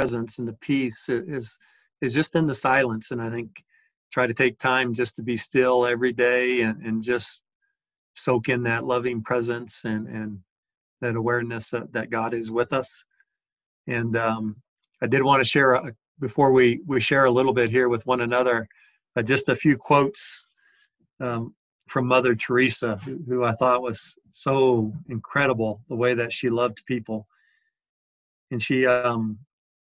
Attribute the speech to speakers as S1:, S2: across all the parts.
S1: presence and the peace is is just in the silence. And I think try to take time just to be still every day and, and just soak in that loving presence and and that awareness that, that God is with us. And um, I did want to share a, before we we share a little bit here with one another, uh, just a few quotes um, from Mother Teresa, who, I thought was so incredible the way that she loved people. And she um,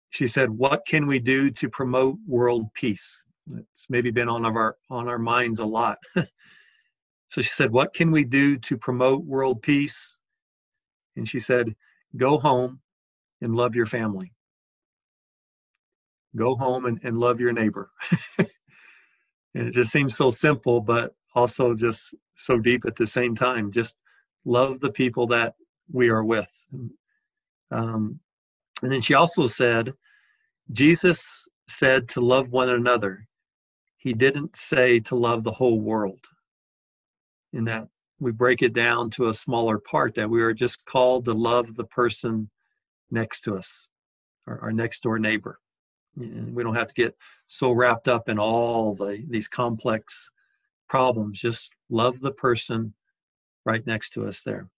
S1: she said, "What can we do to promote world peace?" It's maybe been on our on our minds a lot. so she said, "What can we do to promote world peace?" And she said, "Go home and love your family." go home and, and love your neighbor. and it just seems so simple, but also just so deep at the same time. Just love the people that we are with. Um, and then she also said, Jesus said to love one another. He didn't say to love the whole world. In that we break it down to a smaller part, that we are just called to love the person next to us, our, our next door neighbor. And we don't have to get so wrapped up in all the these complex problems. Just love the person right next to us there.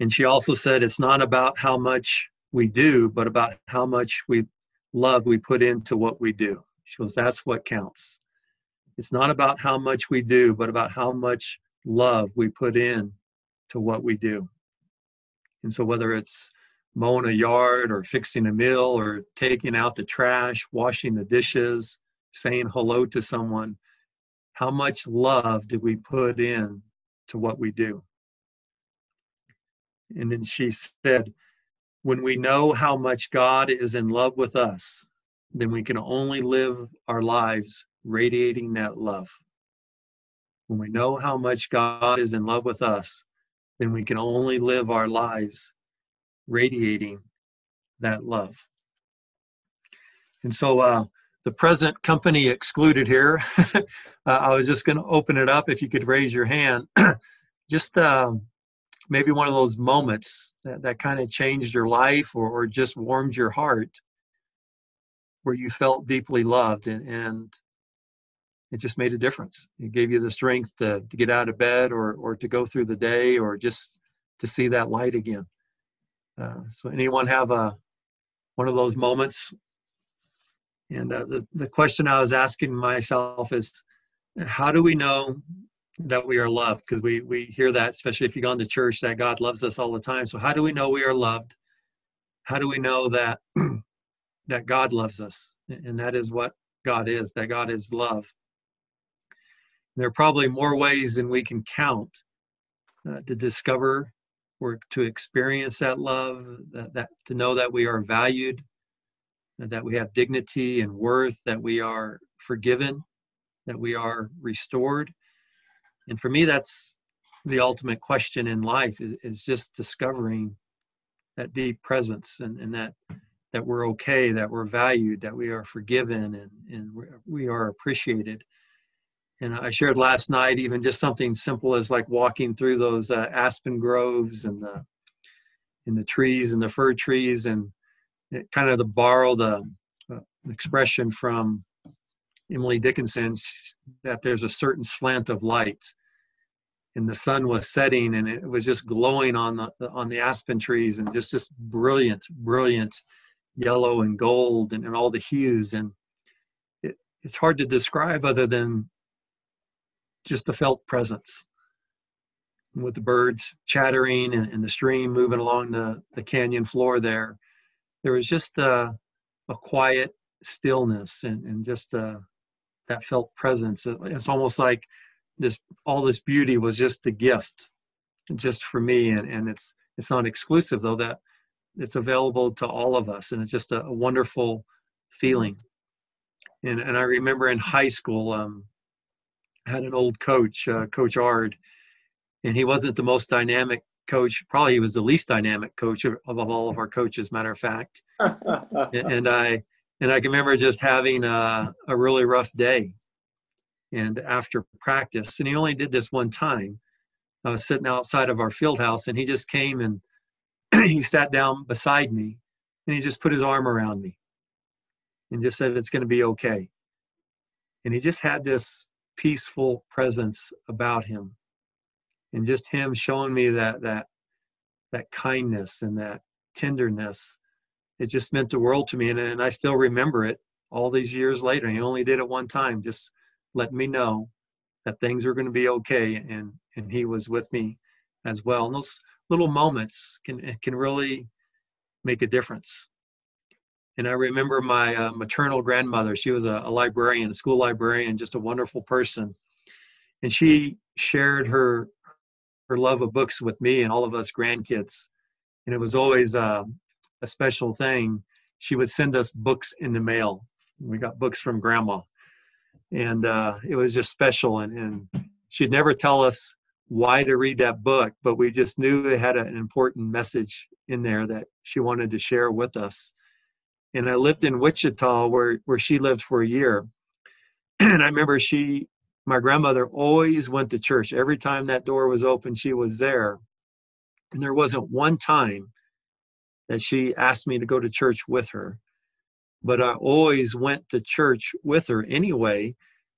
S1: And she also said it's not about how much we do, but about how much we love we put into what we do. She goes, that's what counts. It's not about how much we do, but about how much love we put in to what we do. And so whether it's mowing a yard or fixing a meal or taking out the trash, washing the dishes, saying hello to someone, how much love did we put in to what we do? And then she said, when we know how much God is in love with us, then we can only live our lives radiating that love. When we know how much God is in love with us, then we can only live our lives radiating that love. And so uh, the present company excluded here, uh, I was just going to open it up if you could raise your hand. just uh, maybe one of those moments that, that kind of changed your life or, or just warmed your heart where you felt deeply loved and, and it just made a difference. It gave you the strength to, to get out of bed or, or to go through the day or just to see that light again. Uh, so anyone have a one of those moments? And uh, the the question I was asking myself is, how do we know that we are loved? Because we we hear that, especially if you go into church, that God loves us all the time. So how do we know we are loved? How do we know that that God loves us? And that is what God is. That God is love. There are probably more ways than we can count uh, to discover or to experience that love, that, that to know that we are valued, that we have dignity and worth, that we are forgiven, that we are restored. And for me, that's the ultimate question in life is, is just discovering that deep presence and, and that that we're okay, that we're valued, that we are forgiven and, and we are appreciated. And I shared last night even just something simple as like walking through those uh, aspen groves and the in the trees and the fir trees and it, kind of to borrow the uh, expression from Emily Dickinson that there's a certain slant of light. And the sun was setting and it was just glowing on the on the aspen trees and just this brilliant brilliant yellow and gold and, and all the hues. And it, it's hard to describe other than just a felt presence with the birds chattering and, and, the stream moving along the, the canyon floor there. There was just a, a quiet stillness and, and just a, that felt presence it's almost like this all this beauty was just a gift just for me. And, and it's it's not exclusive though that it's available to all of us. And it's just a, a wonderful feeling. And, and i remember in high school um, had an old coach, uh, Coach Ard, and he wasn't the most dynamic coach. Probably he was the least dynamic coach of, of all of our coaches, matter of fact. and, I and I can remember just having a, a really rough day. And after practice, and he only did this one time. I was sitting outside of our field house, and he just came and he sat down beside me, and he just put his arm around me and just said, It's going to be okay. And he just had this peaceful presence about him. And just him showing me that that that kindness and that tenderness, it just meant the world to me. And, and I still remember it all these years later. and He only did it one time, just letting me know that things were going to be okay. And and he was with me as well. And those little moments can can really make a difference. And I remember my uh, maternal grandmother. She was a, a librarian, a school librarian, just a wonderful person. And she shared her her love of books with me and all of us grandkids. And it was always uh, a special thing. She would send us books in the mail. We got books from grandma. And uh, it was just special. And, and she'd never tell us why to read that book, but we just knew it had an important message in there that she wanted to share with us. And I lived in Wichita where, where she lived for a year. And I remember she, my grandmother always went to church. Every time that door was open, she was there. And there wasn't one time that she asked me to go to church with her. But I always went to church with her anyway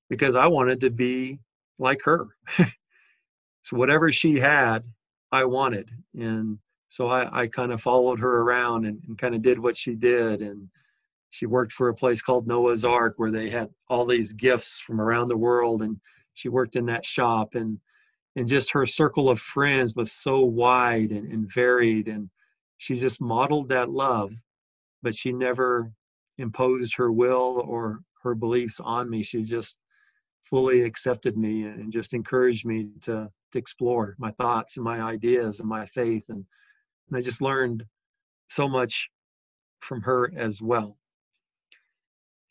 S1: because I wanted to be like her. so whatever she had, I wanted. And so I, I kind of followed her around and, and kind of did what she did. And she worked for a place called Noah's Ark where they had all these gifts from around the world. And she worked in that shop. And, and just her circle of friends was so wide and, and varied. And she just modeled that love, but she never imposed her will or her beliefs on me. She just fully accepted me and just encouraged me to, to explore my thoughts and my ideas and my faith and and I just learned so much from her as well.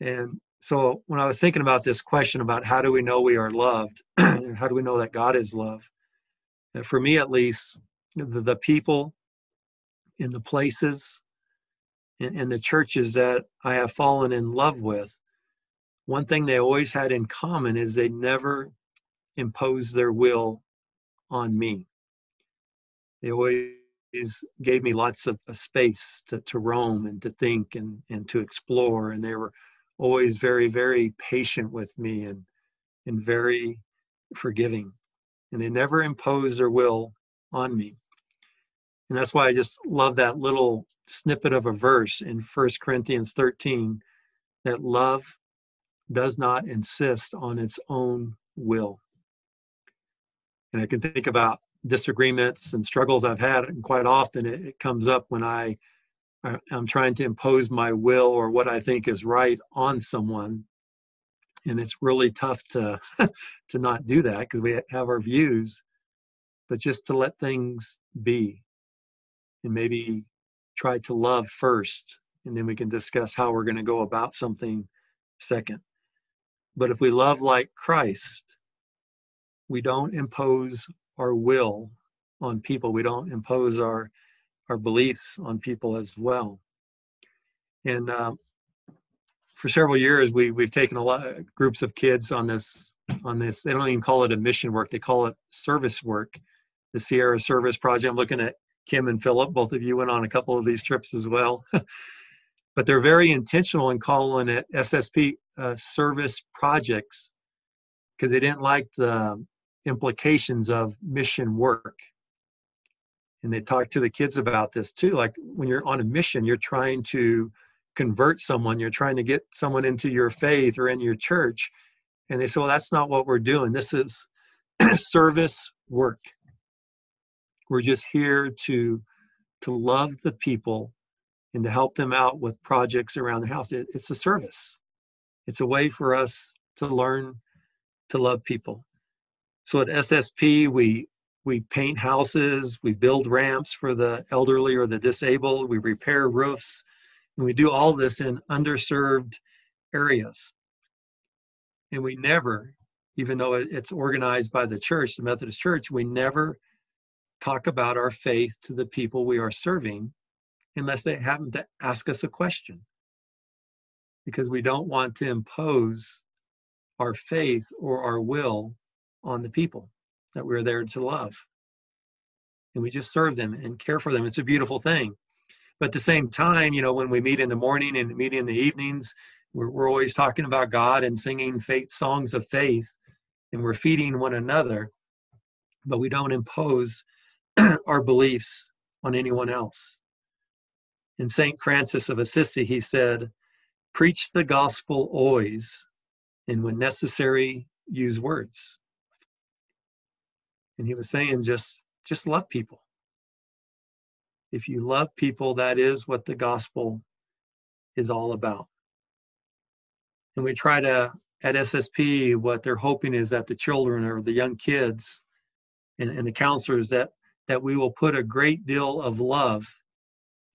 S1: And so when I was thinking about this question about how do we know we are loved, how do we know that God is love? and For me, at least, the, the people in the places and, and the churches that I have fallen in love with, one thing they always had in common is they never imposed their will on me. They always gave me lots of, of space to, to roam and to think and, and to explore. And they were always very, very patient with me and, and very forgiving. And they never imposed their will on me. And that's why I just love that little snippet of a verse in First Corinthians 13 that love does not insist on its own will. And I can think about disagreements and struggles I've had, and quite often it, it comes up when I I'm trying to impose my will or what I think is right on someone, and it's really tough to to not do that because we have our views, but just to let things be, and maybe try to love first, and then we can discuss how we're going to go about something second. But if we love like Christ, we don't impose our will on people. We don't impose our our beliefs on people as well. And um, for several years, we we've taken a lot of groups of kids on this on this. They don't even call it a mission work; they call it service work. The Sierra Service Project. I'm looking at Kim and Philip. Both of you went on a couple of these trips as well. but they're very intentional in calling it SSP uh, service projects because they didn't like the implications of mission work. And they talked to the kids about this too. Like when you're on a mission, you're trying to convert someone, you're trying to get someone into your faith or in your church. And they said, well, that's not what we're doing. This is service work. We're just here to to love the people and to help them out with projects around the house. It, it's a service. It's a way for us to learn to love people. So at SSP, we we paint houses, we build ramps for the elderly or the disabled, we repair roofs, and we do all this in underserved areas. And we never, even though it's organized by the church, the Methodist Church, we never talk about our faith to the people we are serving unless they happen to ask us a question. Because we don't want to impose our faith or our will on the people that we're there to love. And we just serve them and care for them. It's a beautiful thing. but at the same time, you know, when we meet in the morning and meet in the evenings, we're, we're always talking about God and singing faith songs of faith, and we're feeding one another, but we don't impose our beliefs on anyone else. In St. Francis of Assisi, he said, Preach the gospel always, and when necessary, use words. And he was saying, just, just love people. If you love people, that is what the gospel is all about. And we try to, at SSP, what they're hoping is that the children or the young kids and, and the counselors that that we will put a great deal of love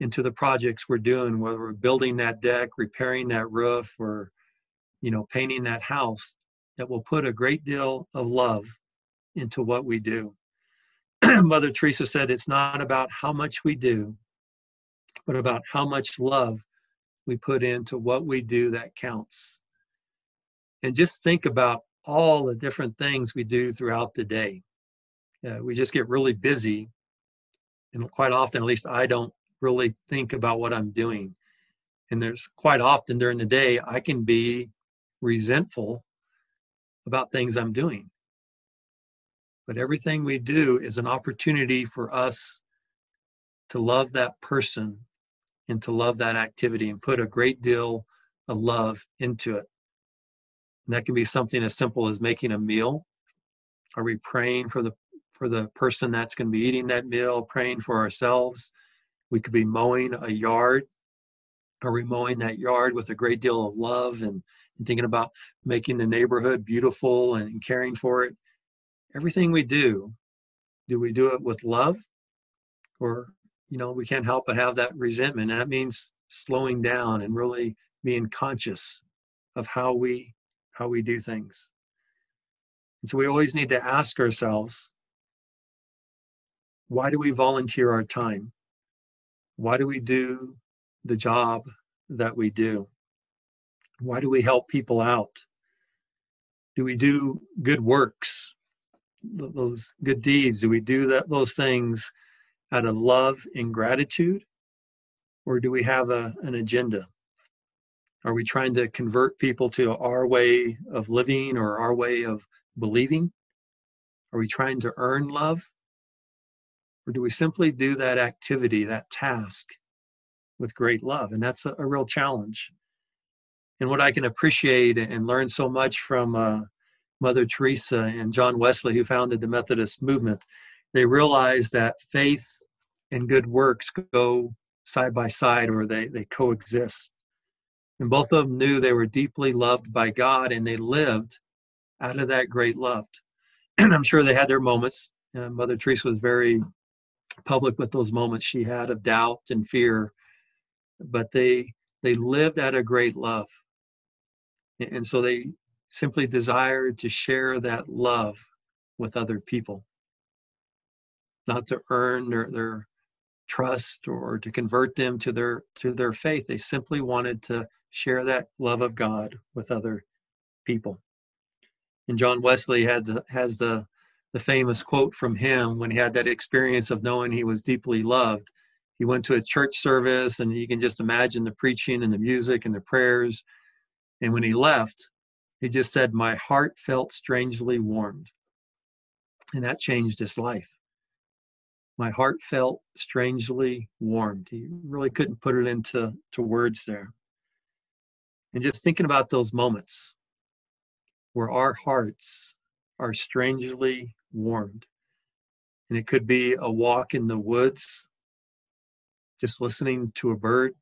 S1: into the projects we're doing, whether we're building that deck, repairing that roof, or you know, painting that house, that will put a great deal of love into what we do. Mother Teresa said it's not about how much we do, but about how much love we put into what we do that counts. And just think about all the different things we do throughout the day uh, we just get really busy and quite often at least i don't really think about what i'm doing. And there's quite often during the day i can be resentful about things i'm doing. But everything we do is an opportunity for us to love that person and to love that activity and put a great deal of love into it. And that can be something as simple as making a meal. Are we praying for the for the person that's going to be eating that meal, praying for ourselves. We could be mowing a yard. Are we mowing that yard with a great deal of love and, and thinking about making the neighborhood beautiful and caring for it? Everything we do, do we do it with love? Or, you know, we can't help but have that resentment. That means slowing down and really being conscious of how we how we do things. And so we always need to ask ourselves why do we volunteer our time? Why do we do the job that we do? Why do we help people out? Do we do good works, those good deeds? Do we do that, those things out of love and gratitude? Or do we have a, an agenda? Are we trying to convert people to our way of living or our way of believing? Are we trying to earn love? Or do we simply do that activity, that task, with great love? And that's a, a real challenge. And what I can appreciate and learn so much from uh, Mother Teresa and John Wesley, who founded the Methodist movement, they realized that faith and good works go side by side or they, they coexist. And both of them knew they were deeply loved by God and they lived out of that great love. And I'm sure they had their moments. Uh, Mother Teresa was very public with those moments she had of doubt and fear but they they lived out of great love. And so they simply desired to share that love with other people. Not to earn their, their trust or to convert them to their to their faith. They simply wanted to share that love of god with other people. And john wesley had the, has the the famous quote from him when he had that experience of knowing he was deeply loved. He went to a church service, and you can just imagine the preaching and the music and the prayers. And when he left, he just said, My heart felt strangely warmed. And that changed his life. My heart felt strangely warmed. He really couldn't put it into to words there. And just thinking about those moments where our hearts are strangely warmed. And it could be a walk in the woods, just listening to a bird.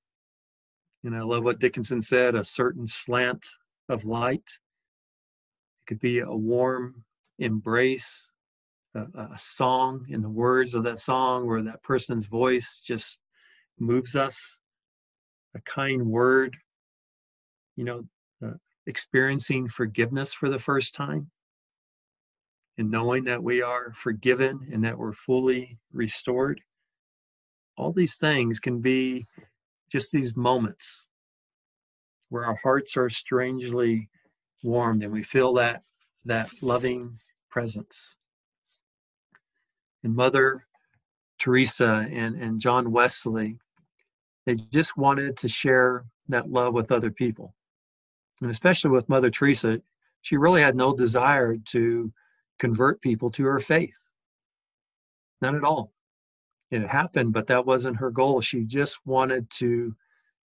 S1: And I love what Dickinson said a certain slant of light. It could be a warm embrace, a, a song in the words of that song where that person's voice just moves us, a kind word, you know, uh, experiencing forgiveness for the first time and knowing that we are forgiven and that we're fully restored. All these things can be just these moments where our hearts are strangely warmed and we feel that that loving presence. And Mother Teresa and, and John Wesley They just wanted to share that love with other people. And especially with Mother Teresa, she really had no desire to convert people to her faith. None at all. It happened, but that wasn't her goal. She just wanted to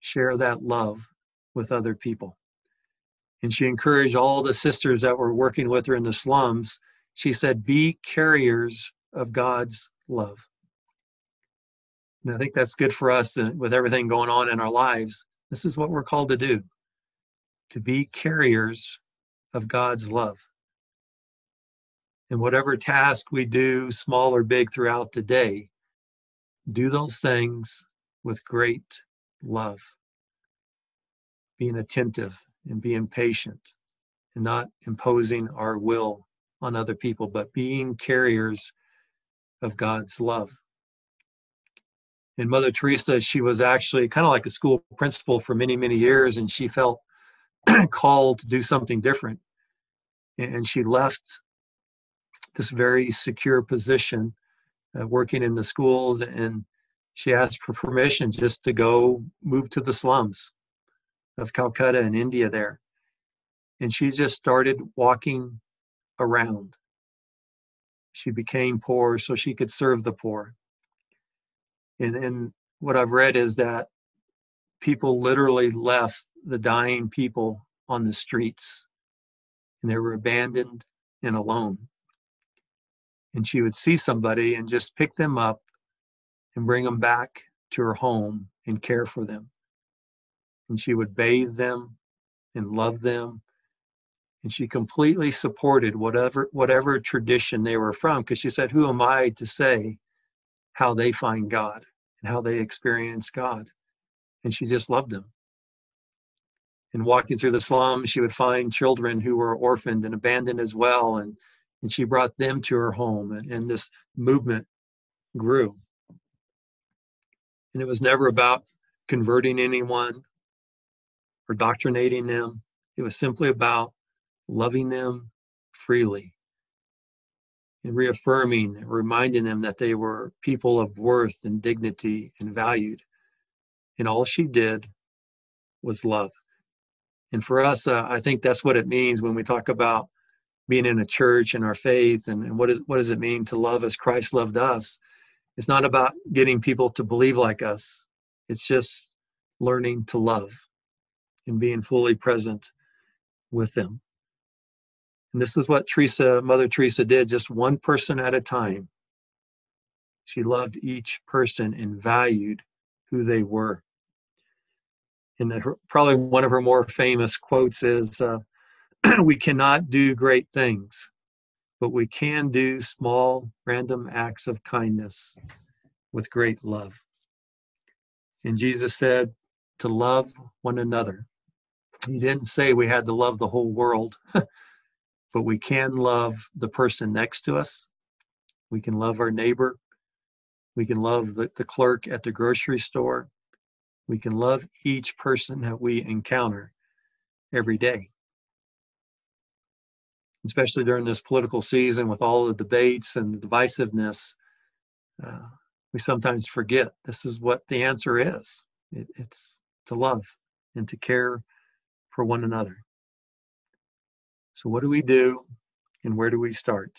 S1: share that love with other people. And she encouraged all the sisters that were working with her in the slums. She said, Be carriers of God's love. And I think that's good for us uh, with everything going on in our lives. This is what we're called to do to be carriers of God's love. And whatever task we do, small or big, throughout the day, do those things with great love. Being attentive and being patient and not imposing our will on other people, but being carriers of God's love. And Mother Teresa, she was actually kind of like a school principal for many, many years, and she felt called to do something different. And she left this very secure position uh, working in the schools and she asked for permission just to go move to the slums of Calcutta in India there. And she just started walking around. She became poor so she could serve the poor. And, and what I've read is that people literally left the dying people on the streets and they were abandoned and alone. And she would see somebody and just pick them up and bring them back to her home and care for them. And she would bathe them and love them. And she completely supported whatever whatever tradition they were from because she said, Who am I to say how they find God and how they experience God? And she just loved them. And walking through the slums, she would find children who were orphaned and abandoned as well. And, and she brought them to her home. And, and this movement grew. And it was never about converting anyone or doctrinating them. It was simply about loving them freely and reaffirming, and reminding them that they were people of worth and dignity and valued. And all she did was love. And for us, uh, I think that's what it means when we talk about being in a church and our faith and, and what, is, what does it mean to love as Christ loved us. It's not about getting people to believe like us. It's just learning to love and being fully present with them. And this is what Teresa, Mother Teresa did, just one person at a time. She loved each person and valued who they were. And probably one of her more famous quotes is uh, We cannot do great things, but we can do small, random acts of kindness with great love. And Jesus said to love one another. He didn't say we had to love the whole world, but we can love the person next to us. We can love our neighbor. We can love the, the clerk at the grocery store. We can love each person that we encounter every day. Especially during this political season with all the debates and divisiveness, uh, we sometimes forget this is what the answer is it, it's to love and to care for one another. So, what do we do and where do we start?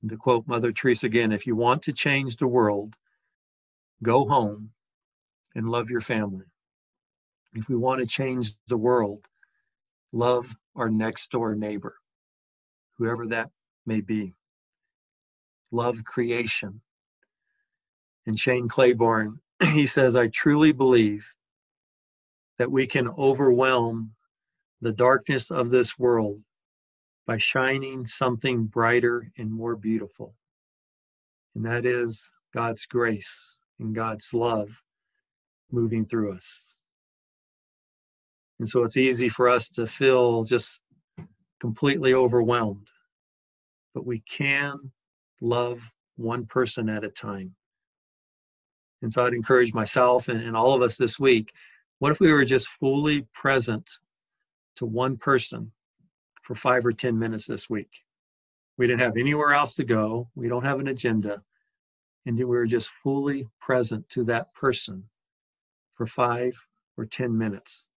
S1: And to quote Mother Teresa again, if you want to change the world, go home and love your family. If we want to change the world, love our next door neighbor, whoever that may be. Love creation. And Shane Claiborne, he says, I truly believe that we can overwhelm the darkness of this world by shining something brighter and more beautiful. And that is God's grace and God's love moving through us. And so it's easy for us to feel just completely overwhelmed. But we can love one person at a time. And so I'd encourage myself and, and all of us this week what if we were just fully present to one person for five or 10 minutes this week? We didn't have anywhere else to go, we don't have an agenda, and we were just fully present to that person for five or 10 minutes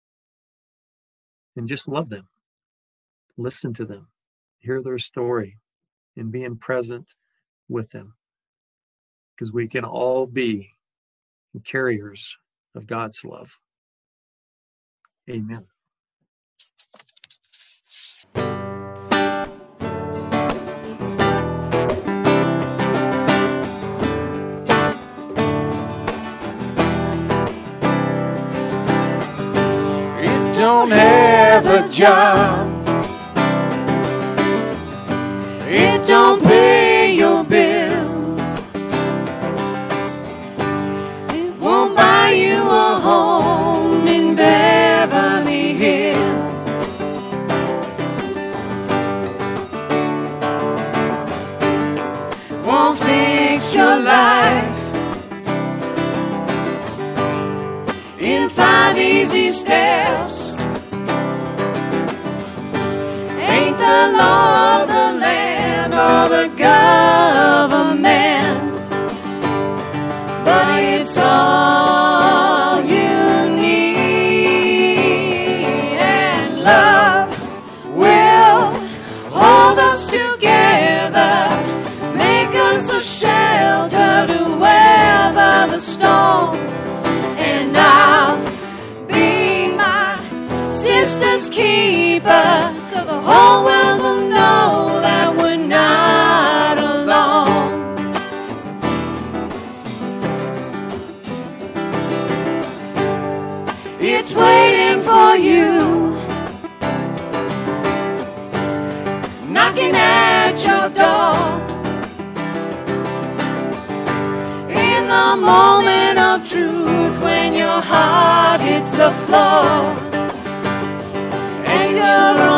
S1: and just love them. Listen to them, hear their story, and being present with them. Because we can all be carriers of God's love. Amen.
S2: It don't have a job. Love truth, when your heart hits the floor. And you're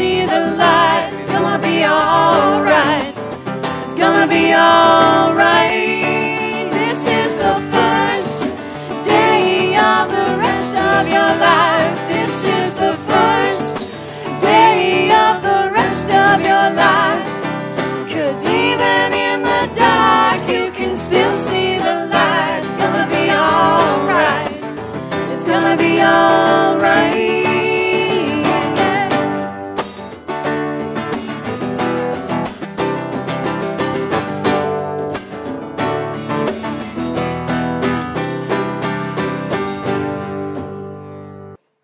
S2: see the light. It's gonna be alright. It's gonna be alright. This is the first day of the rest of your life. This is the first day of the rest of your life. Cause even in the dark, you can still see the light. It's gonna be alright. It's gonna be alright.